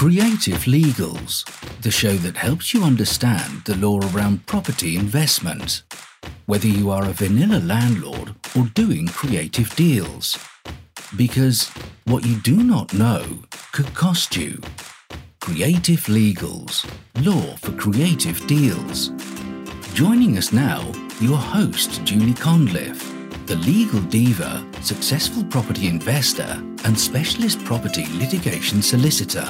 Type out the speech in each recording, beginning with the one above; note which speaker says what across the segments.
Speaker 1: Creative Legals, the show that helps you understand the law around property investment, whether you are a vanilla landlord or doing creative deals. Because what you do not know could cost you. Creative Legals, law for creative deals. Joining us now, your host, Julie Conliffe, the legal diva, successful property investor, and specialist property litigation solicitor.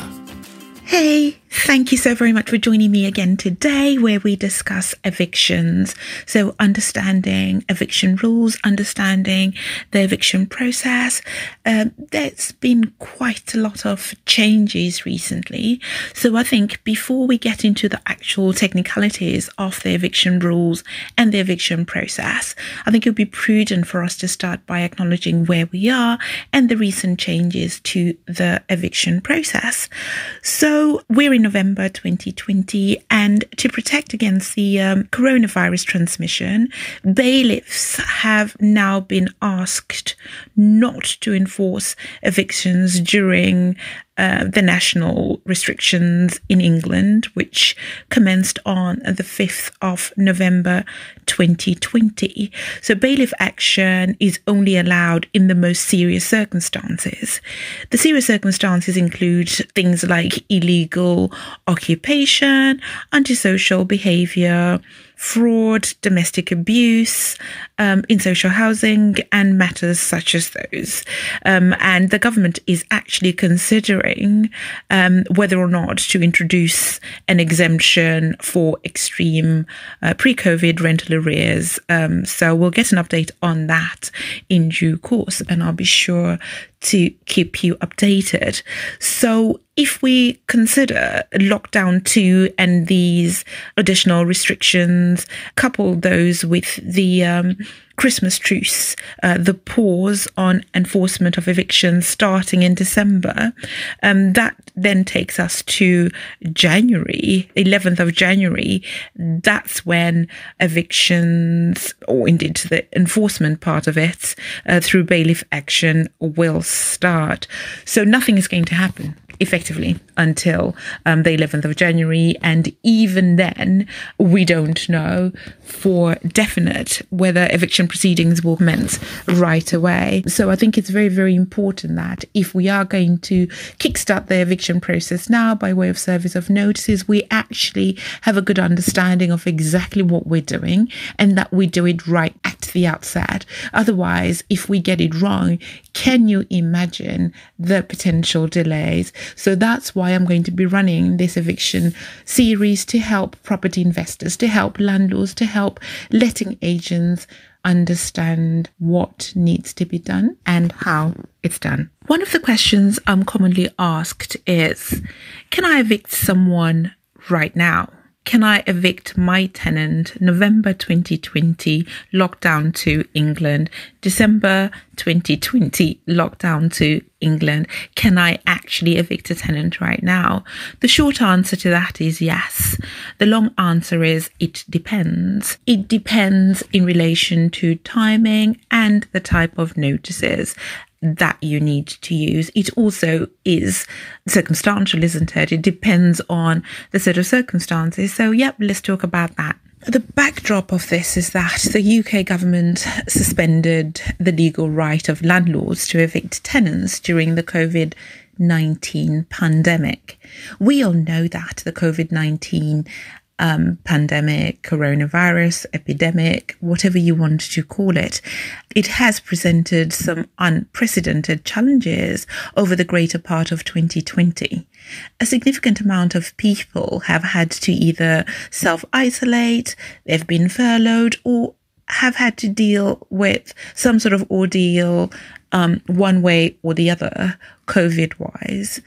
Speaker 2: Hey, thank you so very much for joining me again today, where we discuss evictions. So, understanding eviction rules, understanding the eviction process. Um, there's been quite a lot of changes recently. So, I think before we get into the actual technicalities of the eviction rules and the eviction process, I think it would be prudent for us to start by acknowledging where we are and the recent changes to the eviction process. So, so we're in November 2020, and to protect against the um, coronavirus transmission, bailiffs have now been asked not to enforce evictions during uh, the national restrictions in England, which commenced on the 5th of November 2020. So, bailiff action is only allowed in the most serious circumstances. The serious circumstances include things like illegal occupation, antisocial behavior, fraud, domestic abuse um, in social housing, and matters such as those. Um, and the government is actually considering um, whether or not to introduce an exemption for extreme uh, pre COVID rental arrears. Um, so we'll get an update on that in due course, and I'll be sure to keep you updated. So, if we consider lockdown two and these additional restrictions, couple those with the um, Christmas truce, uh, the pause on enforcement of evictions starting in December, um, that then takes us to January, 11th of January. That's when evictions, or indeed the enforcement part of it, uh, through bailiff action will start. So nothing is going to happen effectively until um, the 11th of January. And even then, we don't know for definite whether eviction proceedings will commence right away. So I think it's very, very important that if we are going to kickstart the eviction process now by way of service of notices, we actually have a good understanding of exactly what we're doing and that we do it right at the outset. Otherwise, if we get it wrong, can you imagine the potential delays? So that's why I'm going to be running this eviction series to help property investors, to help landlords, to help letting agents understand what needs to be done and how it's done. One of the questions I'm commonly asked is Can I evict someone right now? Can I evict my tenant November 2020 lockdown to England, December 2020 lockdown to England? Can I actually evict a tenant right now? The short answer to that is yes. The long answer is it depends. It depends in relation to timing and the type of notices that you need to use. It also is circumstantial, isn't it? It depends on the set of circumstances. So, yep, let's talk about that. The backdrop of this is that the UK government suspended the legal right of landlords to evict tenants during the COVID 19 pandemic. We all know that the COVID 19 um, pandemic, coronavirus, epidemic, whatever you want to call it, it has presented some unprecedented challenges over the greater part of 2020. A significant amount of people have had to either self isolate, they've been furloughed, or have had to deal with some sort of ordeal, um, one way or the other, COVID wise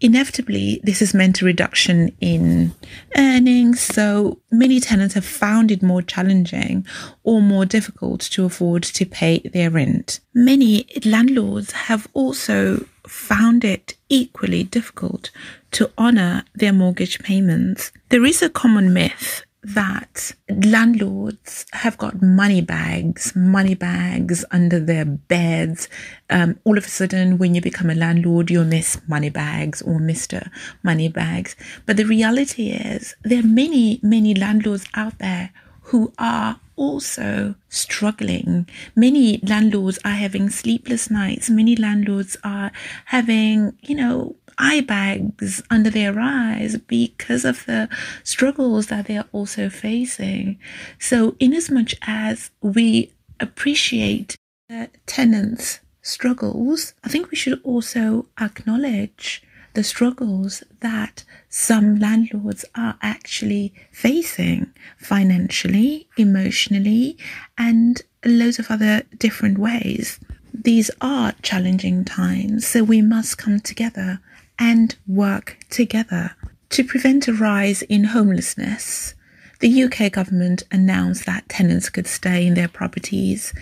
Speaker 2: inevitably, this has meant a reduction in earnings. So many tenants have found it more challenging or more difficult to afford to pay their rent. Many landlords have also found it equally difficult to honour their mortgage payments. There is a common myth that landlords have got money bags, money bags under their beds. Um, all of a sudden, when you become a landlord, you're Miss Money Bags or Mr. Money Bags. But the reality is, there are many, many landlords out there who are also struggling. Many landlords are having sleepless nights. Many landlords are having, you know, eye bags under their eyes because of the struggles that they are also facing. So, in as much as we appreciate the tenants' struggles, I think we should also acknowledge the struggles that some landlords are actually facing financially, emotionally, and loads of other different ways. These are challenging times, so we must come together and work together. To prevent a rise in homelessness, the UK government announced that tenants could stay in their properties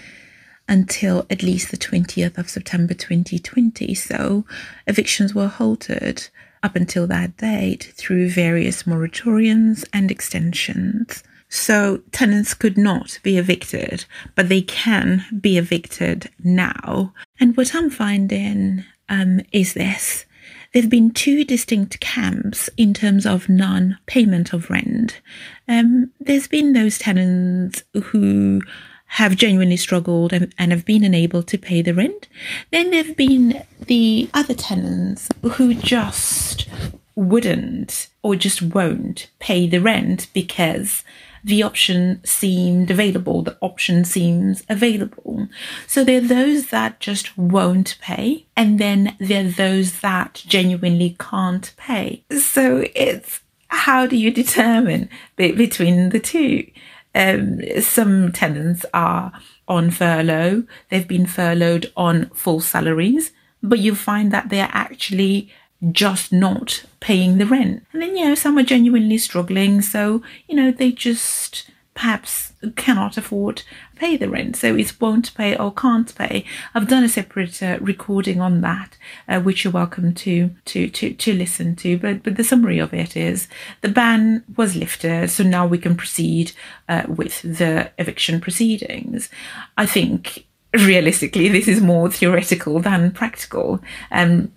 Speaker 2: until at least the 20th of September 2020. So evictions were halted up until that date through various moratoriums and extensions. So tenants could not be evicted, but they can be evicted now. And what I'm finding um, is this there have been two distinct camps in terms of non payment of rent. Um, there's been those tenants who have genuinely struggled and, and, have been unable to pay the rent. Then there have been the other tenants who just wouldn't or just won't pay the rent because the option seemed available, the option seems available. So there are those that just won't pay, and then there are those that genuinely can't pay. So it's how do you determine be- between the two? Um, some tenants are on furlough, they've been furloughed on full salaries, but you find that they're actually just not paying the rent. And then, you know, some are genuinely struggling. So, you know, they just perhaps cannot afford to pay the rent. So it's won't pay or can't pay. I've done a separate uh, recording on that, uh, which you're welcome to, to, to, to listen to. But, but the summary of it is the ban was lifted. So now we can proceed uh, with the eviction proceedings. I think realistically, this is more theoretical than practical. Um,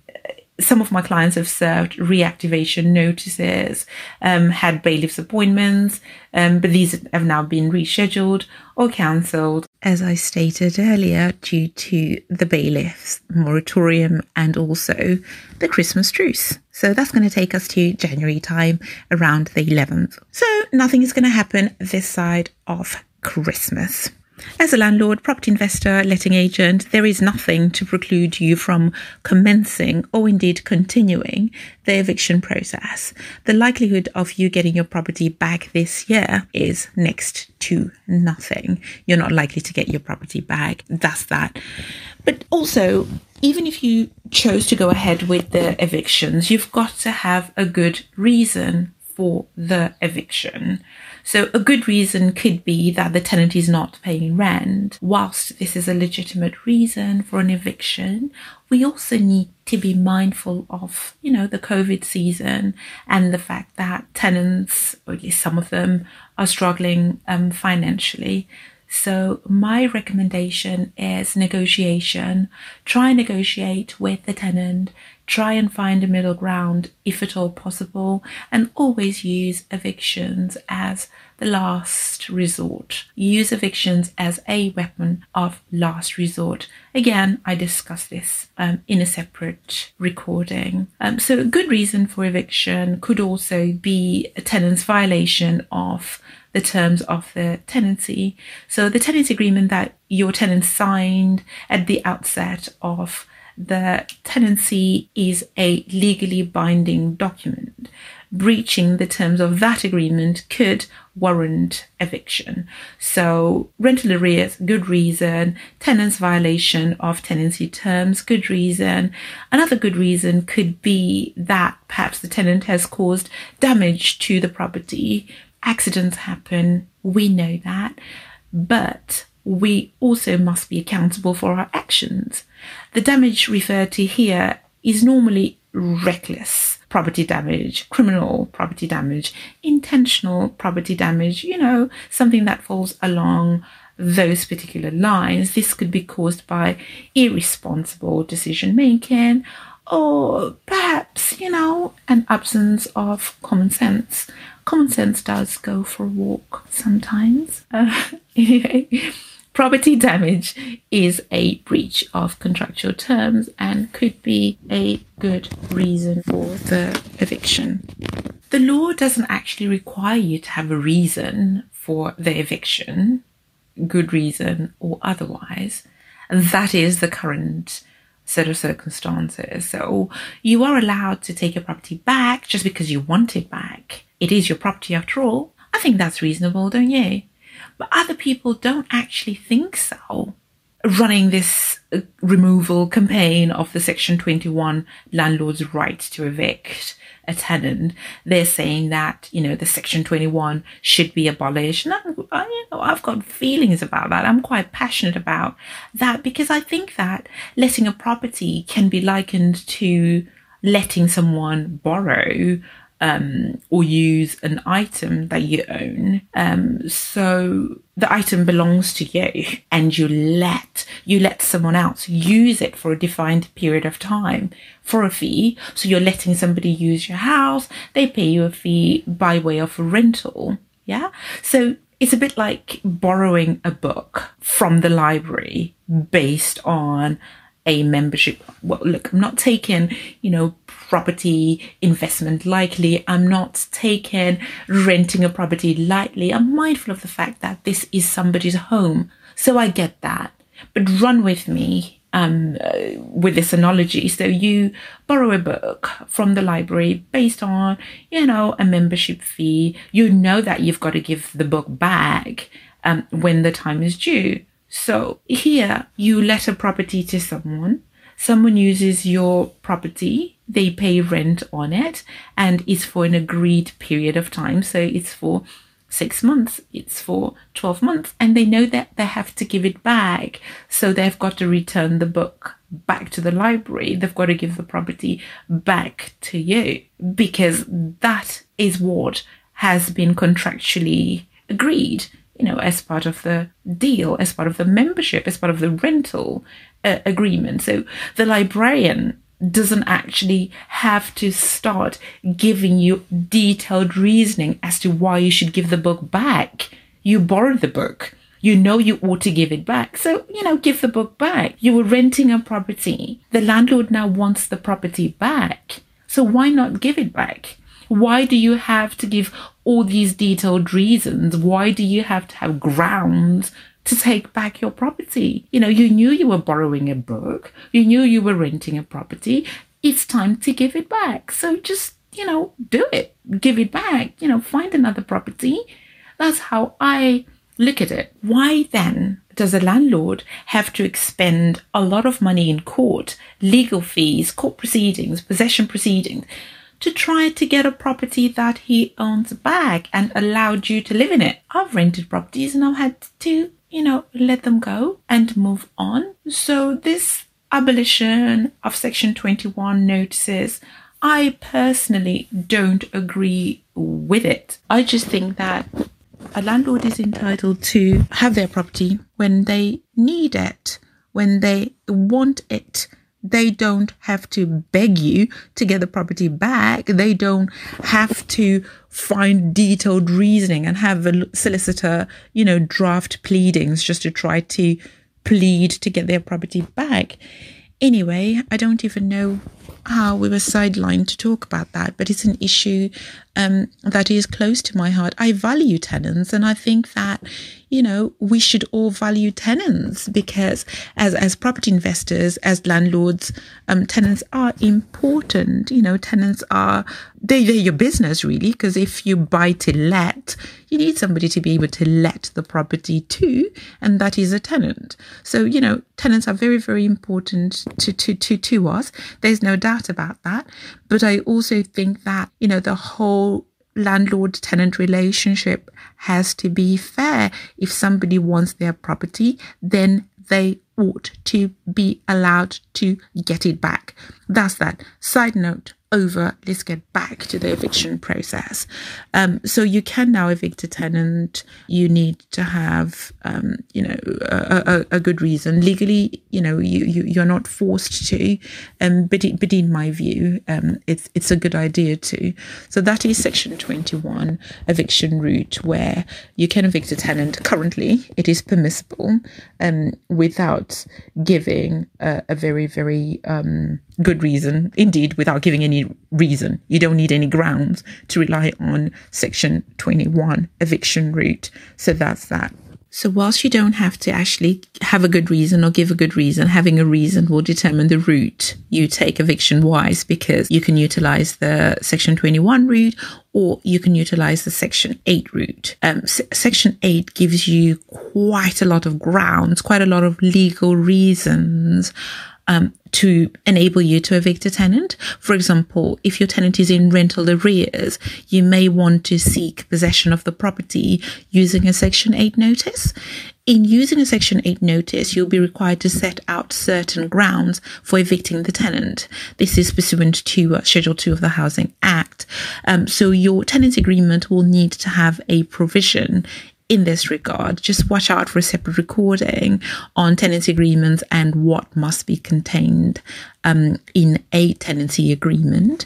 Speaker 2: some of my clients have served reactivation notices, um, had bailiff's appointments, um, but these have now been rescheduled or cancelled. As I stated earlier, due to the bailiff's moratorium and also the Christmas truce. So that's going to take us to January time around the 11th. So nothing is going to happen this side of Christmas. As a landlord, property investor, letting agent, there is nothing to preclude you from commencing or indeed continuing the eviction process. The likelihood of you getting your property back this year is next to nothing. You're not likely to get your property back. That's that. But also, even if you chose to go ahead with the evictions, you've got to have a good reason for the eviction. So a good reason could be that the tenant is not paying rent. Whilst this is a legitimate reason for an eviction, we also need to be mindful of, you know, the COVID season and the fact that tenants, or at least some of them, are struggling um, financially. So my recommendation is negotiation. Try and negotiate with the tenant Try and find a middle ground if at all possible, and always use evictions as the last resort. Use evictions as a weapon of last resort. Again, I discussed this um, in a separate recording. Um, so, a good reason for eviction could also be a tenant's violation of the terms of the tenancy. So, the tenancy agreement that your tenant signed at the outset of the tenancy is a legally binding document. Breaching the terms of that agreement could warrant eviction. So, rental arrears, good reason. Tenant's violation of tenancy terms, good reason. Another good reason could be that perhaps the tenant has caused damage to the property. Accidents happen, we know that. But we also must be accountable for our actions. The damage referred to here is normally reckless property damage, criminal property damage, intentional property damage, you know, something that falls along those particular lines. This could be caused by irresponsible decision making or perhaps, you know, an absence of common sense. Common sense does go for a walk sometimes. Uh, anyway, property damage is a breach of contractual terms and could be a good reason for the eviction. The law doesn't actually require you to have a reason for the eviction, good reason or otherwise. That is the current set of circumstances. So you are allowed to take your property back just because you want it back. It is your property after all. I think that's reasonable, don't you? But other people don't actually think so. Running this uh, removal campaign of the Section 21 landlord's right to evict a tenant, they're saying that, you know, the Section 21 should be abolished. And I, you know, I've got feelings about that. I'm quite passionate about that because I think that letting a property can be likened to letting someone borrow um, or use an item that you own. Um, so the item belongs to you and you let, you let someone else use it for a defined period of time for a fee. So you're letting somebody use your house. They pay you a fee by way of rental. Yeah. So it's a bit like borrowing a book from the library based on a membership. Well, look, I'm not taking, you know, property investment lightly. I'm not taking renting a property lightly. I'm mindful of the fact that this is somebody's home. So I get that. But run with me um, uh, with this analogy. So you borrow a book from the library based on, you know, a membership fee. You know that you've got to give the book back um, when the time is due. So here you let a property to someone. Someone uses your property. They pay rent on it and it's for an agreed period of time. So it's for six months, it's for 12 months, and they know that they have to give it back. So they've got to return the book back to the library. They've got to give the property back to you because that is what has been contractually agreed you know, as part of the deal, as part of the membership, as part of the rental uh, agreement. So the librarian doesn't actually have to start giving you detailed reasoning as to why you should give the book back. You borrowed the book. You know you ought to give it back. So, you know, give the book back. You were renting a property. The landlord now wants the property back. So why not give it back? Why do you have to give all these detailed reasons? Why do you have to have grounds to take back your property? You know, you knew you were borrowing a book, you knew you were renting a property. It's time to give it back. So just, you know, do it. Give it back. You know, find another property. That's how I look at it. Why then does a landlord have to expend a lot of money in court, legal fees, court proceedings, possession proceedings? To try to get a property that he owns back and allowed you to live in it. I've rented properties and I've had to, you know, let them go and move on. So this abolition of Section 21 notices, I personally don't agree with it. I just think that a landlord is entitled to have their property when they need it, when they want it they don't have to beg you to get the property back. They don't have to find detailed reasoning and have a solicitor, you know, draft pleadings just to try to plead to get their property back. Anyway, I don't even know how we were sidelined to talk about that, but it's an issue um, that is close to my heart. I value tenants, and I think that you know we should all value tenants because as as property investors, as landlords, um, tenants are important. You know, tenants are they they're your business really because if you buy to let, you need somebody to be able to let the property to, and that is a tenant. So you know, tenants are very very important to to to to us. There's no doubt about that. But I also think that you know the whole whole landlord tenant relationship has to be fair. If somebody wants their property, then they ought to be allowed to get it back. That's that. Side note over, let's get back to the eviction process. Um, so you can now evict a tenant. You need to have, um, you know, a, a, a, good reason. Legally, you know, you, you you're not forced to, um, but but in my view, um, it's it's a good idea to. So that is section 21 eviction route where you can evict a tenant. Currently, it is permissible, um, without giving a, a very very um good reason, indeed, without giving any reason. You don't need any grounds to rely on Section 21 eviction route. So that's that. So, whilst you don't have to actually have a good reason or give a good reason, having a reason will determine the route you take eviction wise because you can utilize the Section 21 route or you can utilize the Section 8 route. Um, S- Section 8 gives you quite a lot of grounds, quite a lot of legal reasons um, to enable you to evict a tenant. For example, if your tenant is in rental arrears, you may want to seek possession of the property using a Section 8 notice. In using a Section 8 notice, you'll be required to set out certain grounds for evicting the tenant. This is pursuant to uh, Schedule 2 of the Housing Act. Um, so your tenant agreement will need to have a provision in this regard, just watch out for a separate recording on tenancy agreements and what must be contained um, in a tenancy agreement.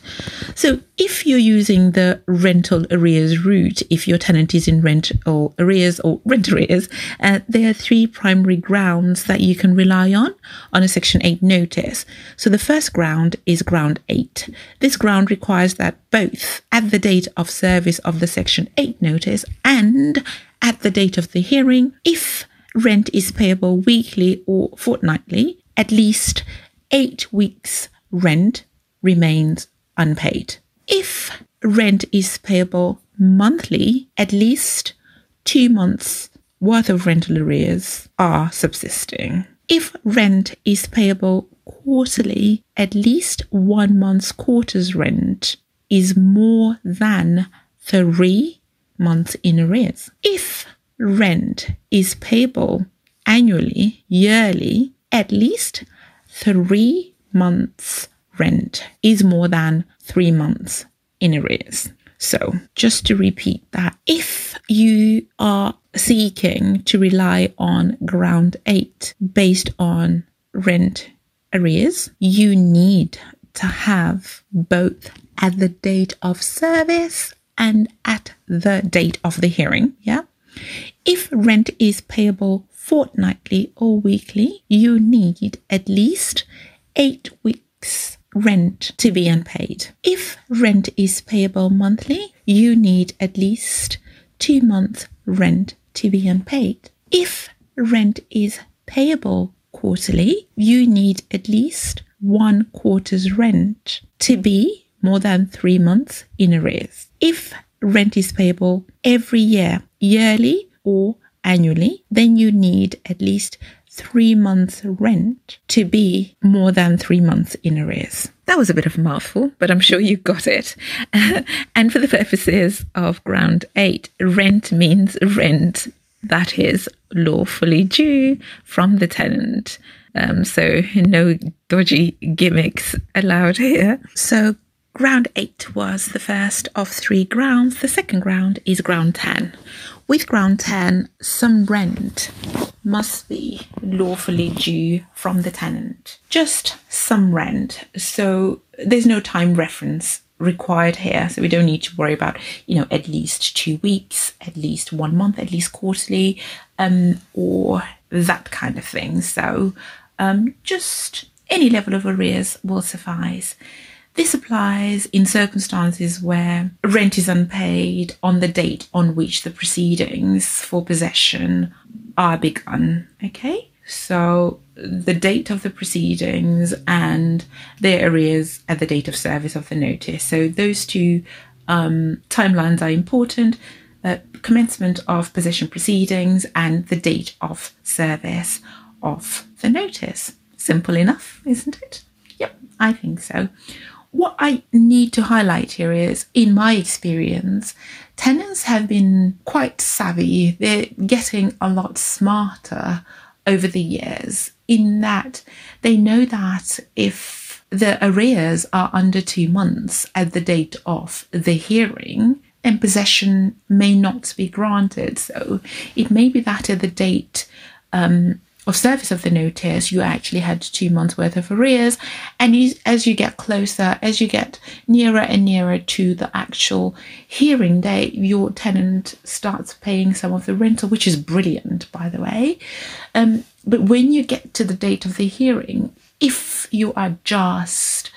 Speaker 2: So, if you're using the rental arrears route, if your tenant is in rent or arrears or rent arrears, uh, there are three primary grounds that you can rely on on a Section 8 notice. So, the first ground is ground 8. This ground requires that both at the date of service of the Section 8 notice and at the date of the hearing, if rent is payable weekly or fortnightly, at least eight weeks' rent remains unpaid. If rent is payable monthly, at least two months' worth of rental arrears are subsisting. If rent is payable quarterly, at least one month's quarter's rent is more than three months in arrears. If rent is payable annually, yearly, at least three months' rent is more than three months in arrears. So, just to repeat that, if you are seeking to rely on ground eight based on rent arrears, you need to have both at the date of service and at the date of the hearing. Yeah. If rent is payable fortnightly or weekly, you need at least eight weeks rent to be unpaid. If rent is payable monthly, you need at least two months rent to be unpaid. If rent is payable quarterly, you need at least one quarter's rent to be more than three months in arrears. If rent is payable every year, yearly or annually, then you need at least three months rent to be more than three months in arrears. That was a bit of a mouthful, but I'm sure you got it. and for the purposes of ground eight, rent means rent that is lawfully due from the tenant. Um, so no dodgy gimmicks allowed here. So Ground 8 was the first of three grounds. The second ground is ground 10. With ground 10, some rent must be lawfully due from the tenant. Just some rent. So there's no time reference required here. So we don't need to worry about, you know, at least two weeks, at least one month, at least quarterly, um, or that kind of thing. So um, just any level of arrears will suffice. This applies in circumstances where rent is unpaid on the date on which the proceedings for possession are begun. Okay? So the date of the proceedings and their arrears at the date of service of the notice. So those two um, timelines are important. Uh, commencement of possession proceedings and the date of service of the notice. Simple enough, isn't it? Yep, I think so. What I need to highlight here is, in my experience, tenants have been quite savvy. They're getting a lot smarter over the years in that they know that if the arrears are under two months at the date of the hearing, and possession may not be granted. So it may be that at the date um, of service of the notice, you actually had two months worth of arrears. And you, as you get closer, as you get nearer and nearer to the actual hearing date, your tenant starts paying some of the rental, which is brilliant, by the way. Um, but when you get to the date of the hearing, if you are just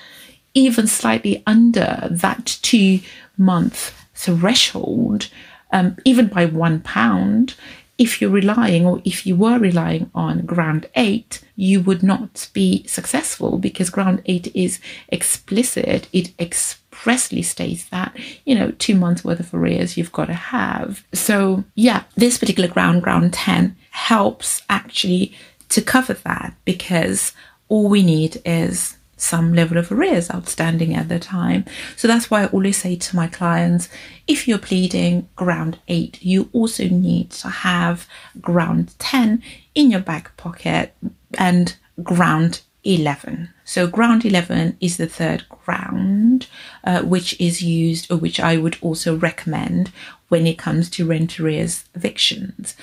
Speaker 2: even slightly under that two month threshold, um, even by one pound, if you're relying or if you were relying on ground eight, you would not be successful because ground eight is explicit. It expressly states that, you know, two months worth of arrears you've got to have. So, yeah, this particular ground, ground 10, helps actually to cover that because all we need is some level of arrears outstanding at the time. So that's why I always say to my clients if you're pleading ground eight, you also need to have ground 10 in your back pocket and ground 11. So ground 11 is the third ground, uh, which is used, or which I would also recommend when it comes to rent arrears evictions.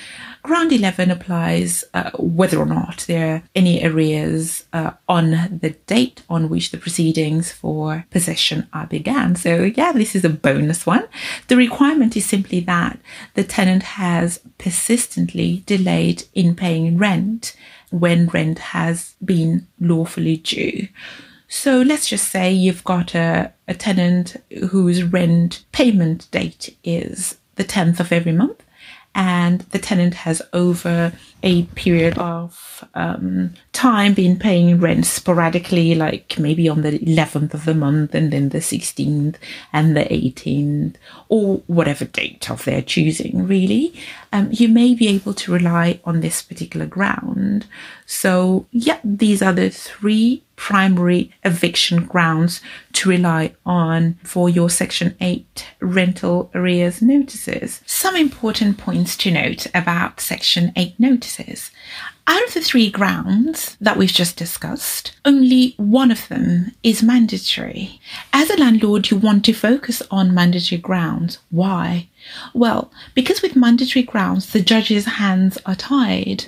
Speaker 2: Ground 11 applies uh, whether or not there are any arrears uh, on the date on which the proceedings for possession are began. So, yeah, this is a bonus one. The requirement is simply that the tenant has persistently delayed in paying rent when rent has been lawfully due. So let's just say you've got a, a tenant whose rent payment date is the 10th of every month and the tenant has over a period of um, time been paying rent sporadically, like maybe on the 11th of the month and then the 16th and the 18th, or whatever date of their choosing, really, um, you may be able to rely on this particular ground. So, yeah, these are the three primary eviction grounds to rely on for your Section 8 rental arrears notices. Some important points to note about Section 8 notices. Out of the three grounds that we've just discussed, only one of them is mandatory. As a landlord, you want to focus on mandatory grounds. Why? Well, because with mandatory grounds, the judge's hands are tied.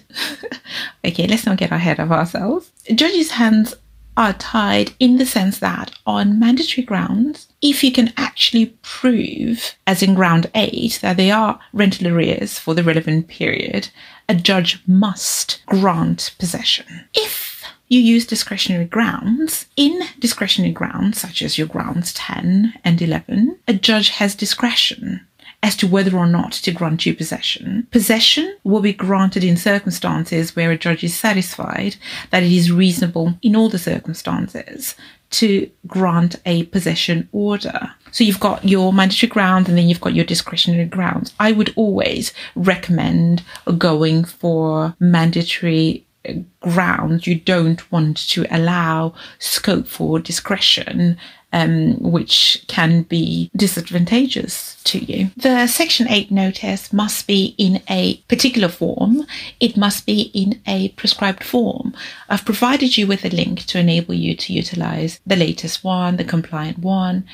Speaker 2: okay, let's not get ahead of ourselves. Judge's hands are tied in the sense that on mandatory grounds, if you can actually prove, as in ground eight, that they are rental arrears for the relevant period, a judge must grant possession. If you use discretionary grounds, in discretionary grounds, such as your grounds 10 and 11, a judge has discretion as to whether or not to grant you possession. Possession will be granted in circumstances where a judge is satisfied that it is reasonable in all the circumstances to grant a possession order. So you've got your mandatory grounds and then you've got your discretionary grounds. I would always recommend going for mandatory uh, grounds. You don't want to allow scope for discretion um, which can be disadvantageous to you. The Section 8 notice must be in a particular form. It must be in a prescribed form. I've provided you with a link to enable you to utilize the latest one, the compliant one.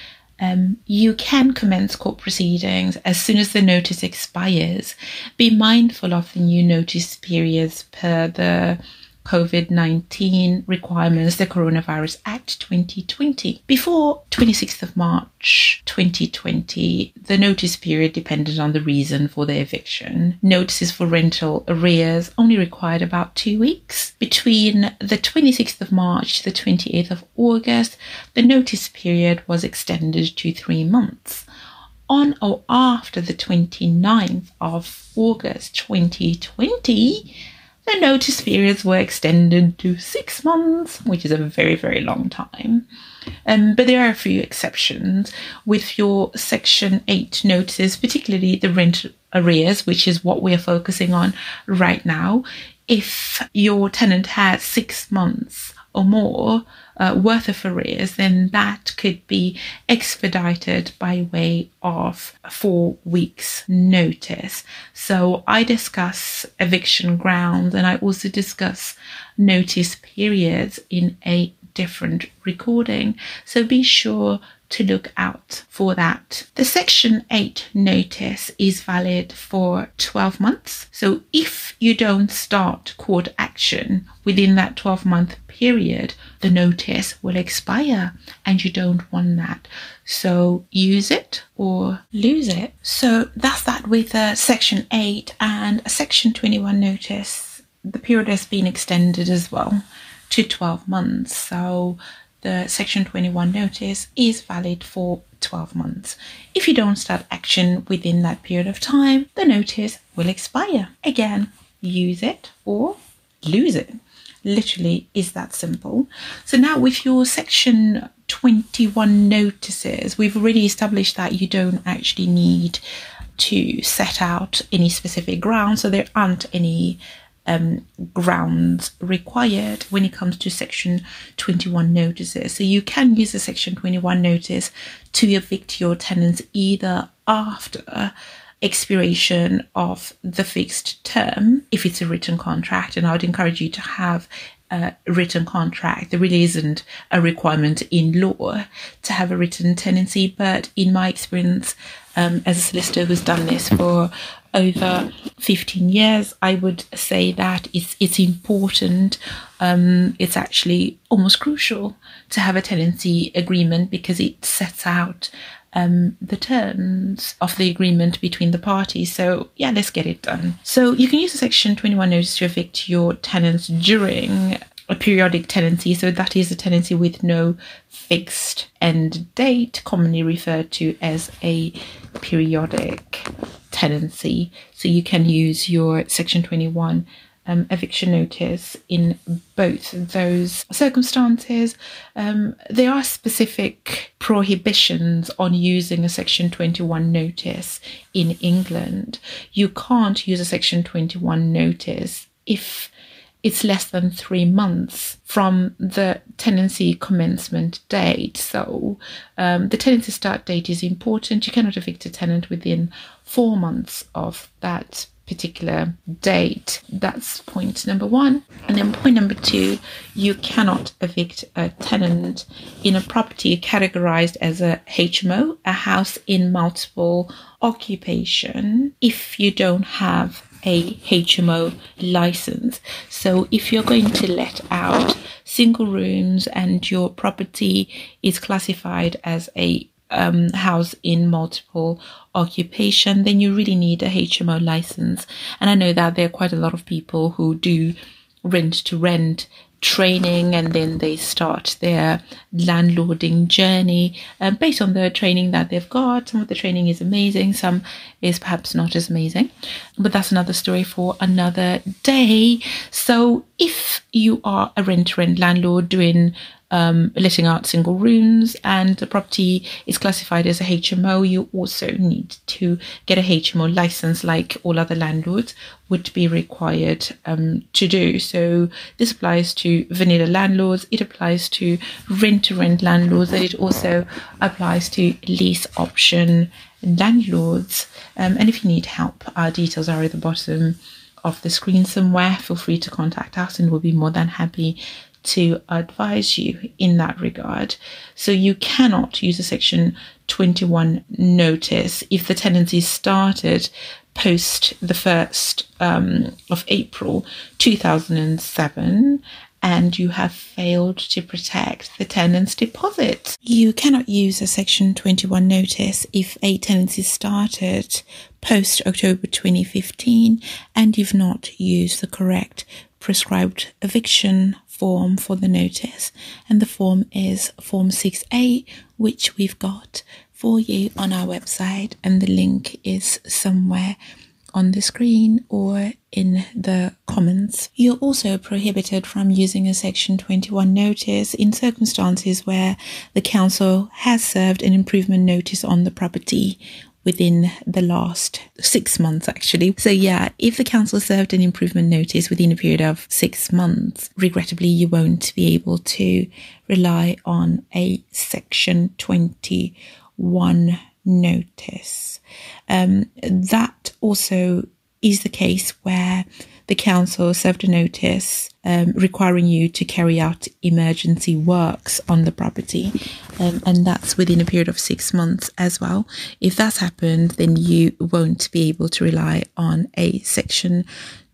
Speaker 2: Um, you can commence court proceedings as soon as the notice expires. Be mindful of the new notice periods per the COVID 19 requirements, the Coronavirus Act 2020. Before 26th of March 2020, the notice period depended on the reason for the eviction. Notices for rental arrears only required about two weeks. Between the 26th of March to the 28th of August, the notice period was extended to three months on or after the 29th of August 2020, the notice periods were extended to six months, which is a very, very long time. Um, but there are a few exceptions. With your Section 8 notices, particularly the rent arrears, which is what we're focusing on right now, if your tenant has six months or more uh, worth of arrears, then that could be expedited by way of four weeks' notice. So I discuss eviction grounds and I also discuss notice periods in a different recording. So be sure to look out for that. The Section 8 notice is valid for 12 months. So if you don't start court action within that 12 month period, the notice will expire and you don't want that. So use it or lose it. So that's that with uh, Section 8 and a Section 21 notice. The period has been extended as well to 12 months. So the Section 21 notice is valid for 12 months. If you don't start action within that period of time, the notice will expire. Again, use it or lose it. Literally is that simple. So now with your Section 21 notices, we've already established that you don't actually need to set out any specific grounds, so there aren't any um, grounds required when it comes to Section 21 notices. So you can use a Section 21 notice to evict your tenants either after expiration of the fixed term if it's a written contract and i would encourage you to have a written contract there really isn't a requirement in law to have a written tenancy but in my experience um, as a solicitor who's done this for over 15 years, I would say that it's it's important. Um, it's actually almost crucial to have a tenancy agreement because it sets out um, the terms of the agreement between the parties. So yeah, let's get it done. So you can use the Section 21 notice to evict your tenants during a periodic tenancy. So that is a tenancy with no fixed end date, commonly referred to as a periodic tenancy. So you can use your Section 21 um, eviction notice in both those circumstances. Um, there are specific prohibitions on using a Section 21 notice in England. You can't use a Section 21 notice if it's less than three months from the tenancy commencement date. So um, the tenancy start date is important. You cannot evict a tenant within four months of that particular date. That's point number one. And then point number two, you cannot evict a tenant in a property categorized as a HMO, a house in multiple occupation, if you don't have a HMO license. So if you're going to let out single rooms and your property is classified as a um, house in multiple occupation, then you really need a HMO license. And I know that there are quite a lot of people who do rent to rent training and then they start their landlording journey uh, based on the training that they've got. Some of the training is amazing, some is perhaps not as amazing, but that's another story for another day. So, if you are a rent to rent landlord doing um, letting out single rooms and the property is classified as a HMO, you also need to get a HMO license like all other landlords would be required um, to do. So this applies to vanilla landlords, it applies to rent to rent landlords, and it also applies to lease option landlords. Um, and if you need help, our details are at the bottom of the screen somewhere. Feel free to contact us and we'll be more than happy to advise you in that regard. So you cannot use a section 21 notice if the tenancy started post the 1st um, of April 2007 and you have failed to protect the tenant's deposit. You cannot use a Section 21 notice if a tenancy started post October 2015 and you've not used the correct prescribed eviction form for the notice, and the form is Form 6A, which we've got for you on our website, and the link is somewhere on the screen or in the comments. You're also prohibited from using a Section 21 notice in circumstances where the council has served an improvement notice on the property within the last six months, actually. So, yeah, if the council served an improvement notice within a period of six months, regrettably, you won't be able to rely on a section 21 notice. Um, that also is the case where the council served a notice um, requiring you to carry out emergency works on the property, um, and that's within a period of six months as well. If that's happened, then you won't be able to rely on a section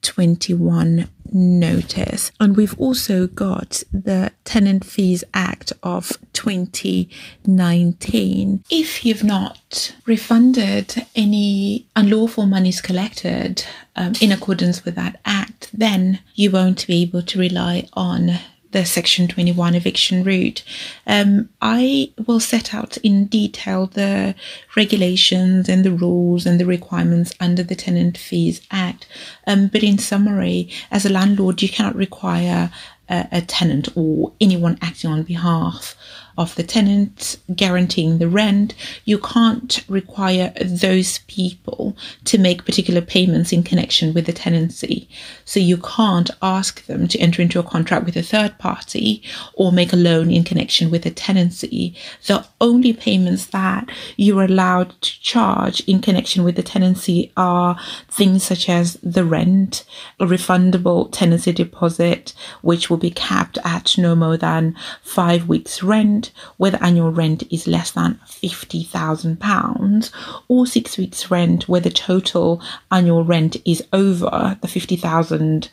Speaker 2: 21 notice. And we've also got the Tenant Fees Act of 2019. If you've not refunded any unlawful monies collected um, in accordance with that act, then you won't be able to rely on the Section 21 eviction route. Um, I will set out in detail the regulations and the rules and the requirements under the Tenant Fees Act. Um, but in summary, as a landlord, you cannot require a, a tenant or anyone acting on behalf of the tenant guaranteeing the rent. You can't require those people to make particular payments in connection with the tenancy. So you can't ask them to enter into a contract with a third party or make a loan in connection with a tenancy. The only payments that you're allowed to charge in connection with the tenancy are things such as the rent, a refundable tenancy deposit, which will be capped at no more than five weeks rent where the annual rent is less than £50,000 or six weeks rent where the total annual rent is over the 50,000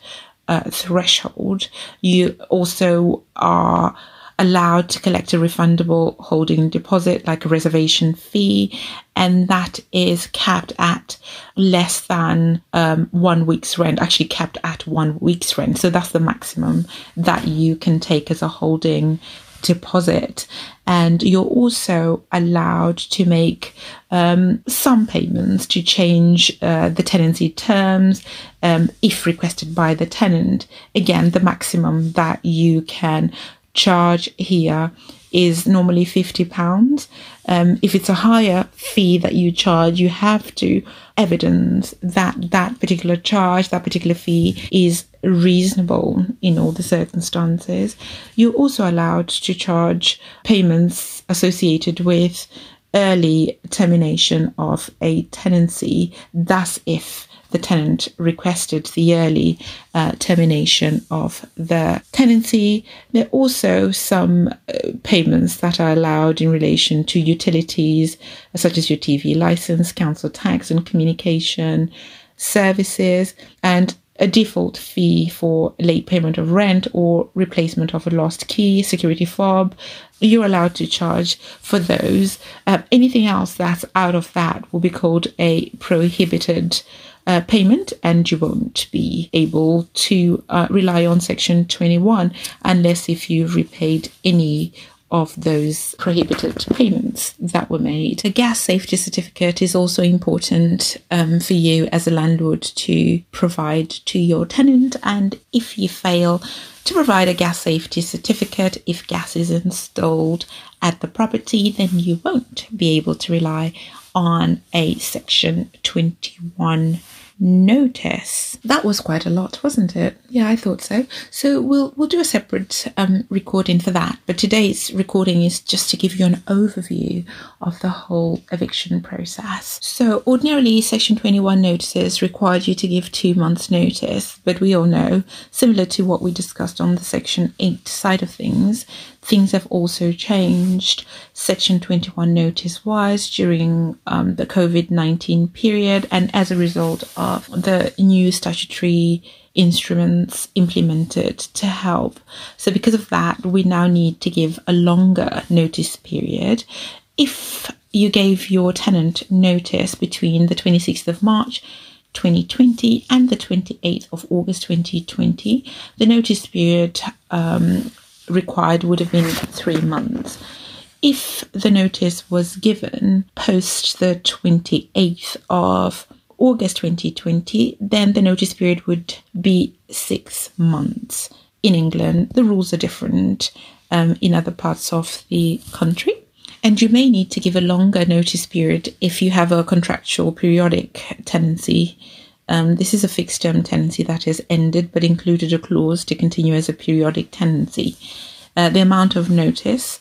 Speaker 2: uh, threshold. You also are allowed to collect a refundable holding deposit like a reservation fee and that is capped at less than um, one week's rent actually capped at one week's rent so that's the maximum that you can take as a holding deposit. And you're also allowed to make um, some payments to change uh, the tenancy terms um, if requested by the tenant. Again, the maximum that you can charge here is normally £50. Um, if it's a higher fee that you charge, you have to evidence that that particular charge, that particular fee is reasonable in all the circumstances. You're also allowed to charge payments associated with early termination of a tenancy. Thus, if the tenant requested the early uh, termination of the tenancy. There are also some uh, payments that are allowed in relation to utilities, such as your TV license, council tax, and communication services, and a default fee for late payment of rent or replacement of a lost key, security fob. You're allowed to charge for those. Uh, anything else that's out of that will be called a prohibited uh, payment and you won't be able to uh, rely on section 21 unless if you've repaid any of those prohibited payments that were made. A gas safety certificate is also important um, for you as a landlord to provide to your tenant. And if you fail to provide a gas safety certificate, if gas is installed at the property, then you won't be able to rely on a Section 21 notice. That was quite a lot, wasn't it? Yeah, I thought so. So we'll we'll do a separate um, recording for that. But today's recording is just to give you an overview of the whole eviction process. So ordinarily, Section 21 notices required you to give two months' notice, but we all know, similar to what we discussed on the Section 8 side of things, things have also changed. Section 21 notice wise during um, the COVID 19 period, and as a result of the new statutory instruments implemented to help. So, because of that, we now need to give a longer notice period. If you gave your tenant notice between the 26th of March 2020 and the 28th of August 2020, the notice period um, required would have been three months. If the notice was given post the 28th of August 2020, then the notice period would be six months. In England, the rules are different um, in other parts of the country. And you may need to give a longer notice period if you have a contractual periodic tenancy um, this is a fixed term tenancy that has ended but included a clause to continue as a periodic tenancy. Uh, the amount of notice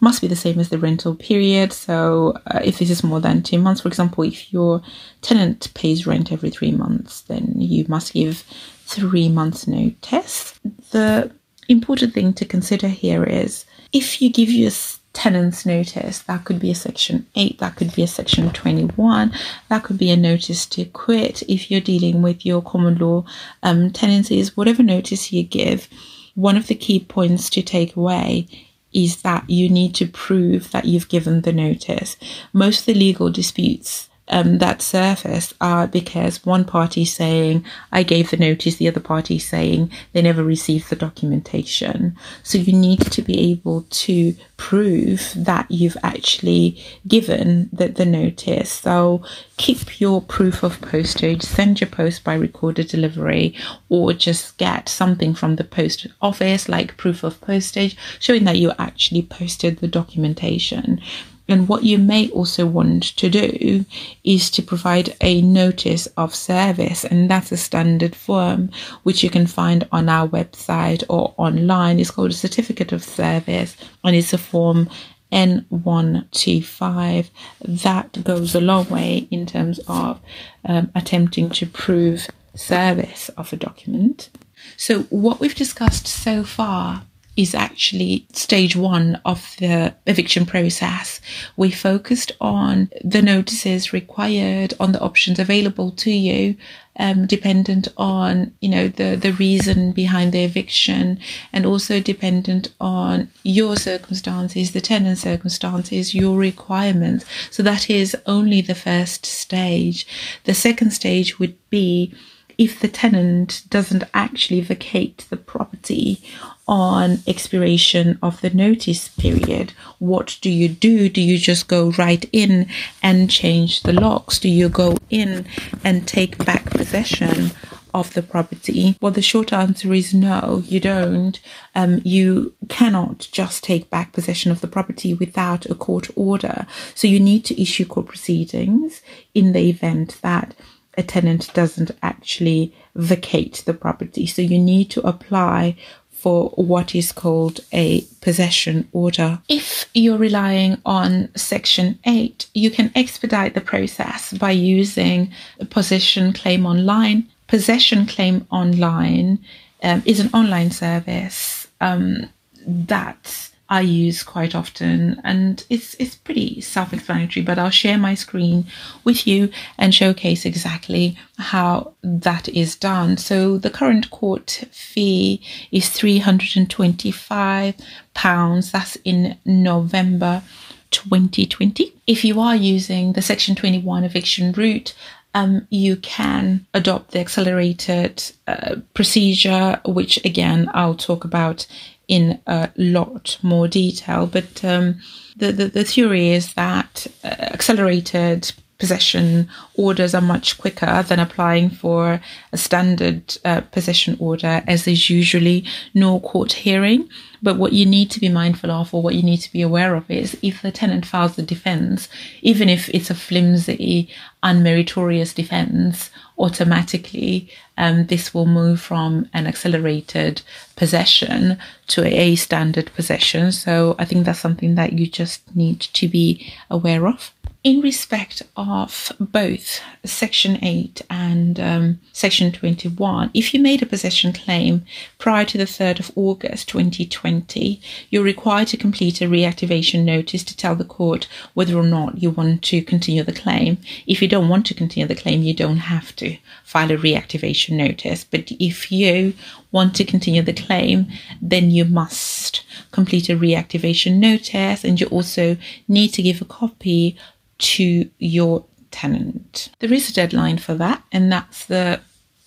Speaker 2: must be the same as the rental period. So, uh, if this is more than two months, for example, if your tenant pays rent every three months, then you must give three months' notice. The important thing to consider here is if you give your tenant's notice, that could be a section 8, that could be a section 21, that could be a notice to quit if you're dealing with your common law um, tenancies, whatever notice you give. One of the key points to take away is that you need to prove that you've given the notice. Most of the legal disputes um, that surface are because one party saying I gave the notice, the other party saying they never received the documentation. So you need to be able to prove that you've actually given the, the notice. So keep your proof of postage, send your post by recorded delivery, or just get something from the post office like proof of postage showing that you actually posted the documentation. And what you may also want to do is to provide a notice of service, and that's a standard form which you can find on our website or online. It's called a certificate of service, and it's a form N125 that goes a long way in terms of um, attempting to prove service of a document. So, what we've discussed so far is actually stage one of the eviction process. We focused on the notices required, on the options available to you, um, dependent on you know the the reason behind the eviction, and also dependent on your circumstances, the tenant circumstances, your requirements. So that is only the first stage. The second stage would be if the tenant doesn't actually vacate the property on expiration of the notice period, what do you do? Do you just go right in and change the locks? Do you go in and take back possession of the property? Well, the short answer is no, you don't. Um, you cannot just take back possession of the property without a court order. So you need to issue court proceedings in the event that a tenant doesn't actually vacate the property. So you need to apply for what is called a possession order. If you're relying on Section 8, you can expedite the process by using a possession claim online. Possession claim online um, is an online service um, that I use quite often, and it's it's pretty self-explanatory. But I'll share my screen with you and showcase exactly how that is done. So the current court fee is three hundred and twenty-five pounds. That's in November. 2020. If you are using the Section 21 eviction route, um, you can adopt the accelerated uh, procedure, which again I'll talk about in a lot more detail. But um, the, the, the theory is that uh, accelerated possession orders are much quicker than applying for a standard uh, possession order, as there's usually no court hearing. But what you need to be mindful of, or what you need to be aware of, is if the tenant files the defense, even if it's a flimsy, unmeritorious defense, automatically um, this will move from an accelerated possession to a standard possession. So I think that's something that you just need to be aware of in respect of both Section 8 and um, Section 21, if you made a possession claim prior to the 3rd of August 2020, you're required to complete a reactivation notice to tell the court whether or not you want to continue the claim. If you don't want to continue the claim, you don't have to file a reactivation notice. But if you want to continue the claim, then you must complete a reactivation notice and you also need to give a copy to your tenant. There is a deadline for that, and that's the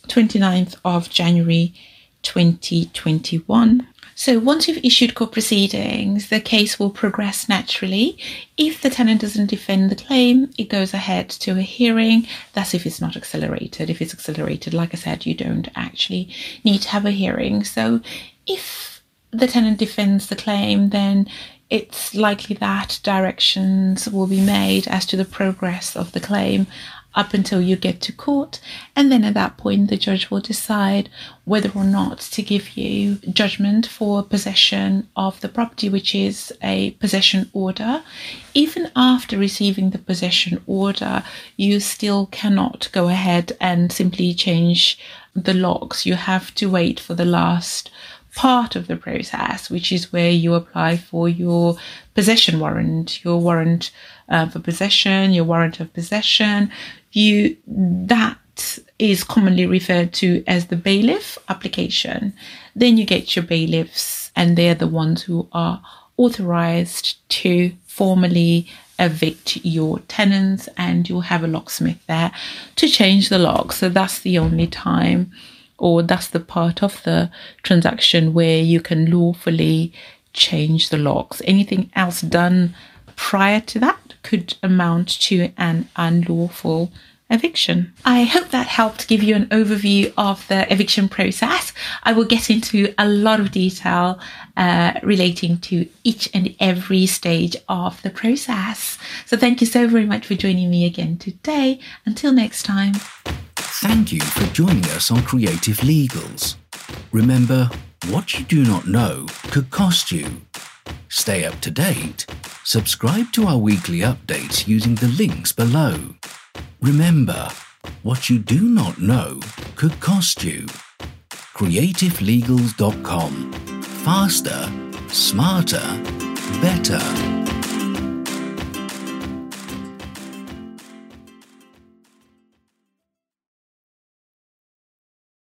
Speaker 2: 29th of January 2021. So once you've issued court proceedings, the case will progress naturally. If the tenant doesn't defend the claim, it goes ahead to a hearing. That's if it's not accelerated. If it's accelerated, like I said, you don't actually need to have a hearing. So if the tenant defends the claim, then it's likely that directions will be made as to the progress of the claim up until you get to court. And then at that point, the judge will decide whether or not to give you judgment for possession of the property, which is a possession order. Even after receiving the possession order, you still cannot go ahead and simply change the locks. You have to wait for the last part of the process, which is where you apply for your possession warrant, your warrant uh, for possession, your warrant of possession. You that is commonly referred to as the bailiff application. Then you get your bailiffs, and they're the ones who are authorized to formally evict your tenants, and you'll have a locksmith there to change the lock. So that's the only time or that's the part of the transaction where you can lawfully change the locks. Anything else done prior to that could amount to an unlawful eviction. I hope that helped give you an overview of the eviction process. I will get into a lot of detail uh, relating to each and every stage of the process. So thank you so very much for joining me again today. Until next time.
Speaker 1: Thank you for joining us on Creative Legals. Remember, what you do not know could cost you. Stay up to date. Subscribe to our weekly updates using the links below. Remember, what you do not know could cost you. CreativeLegals.com. Faster, smarter, better.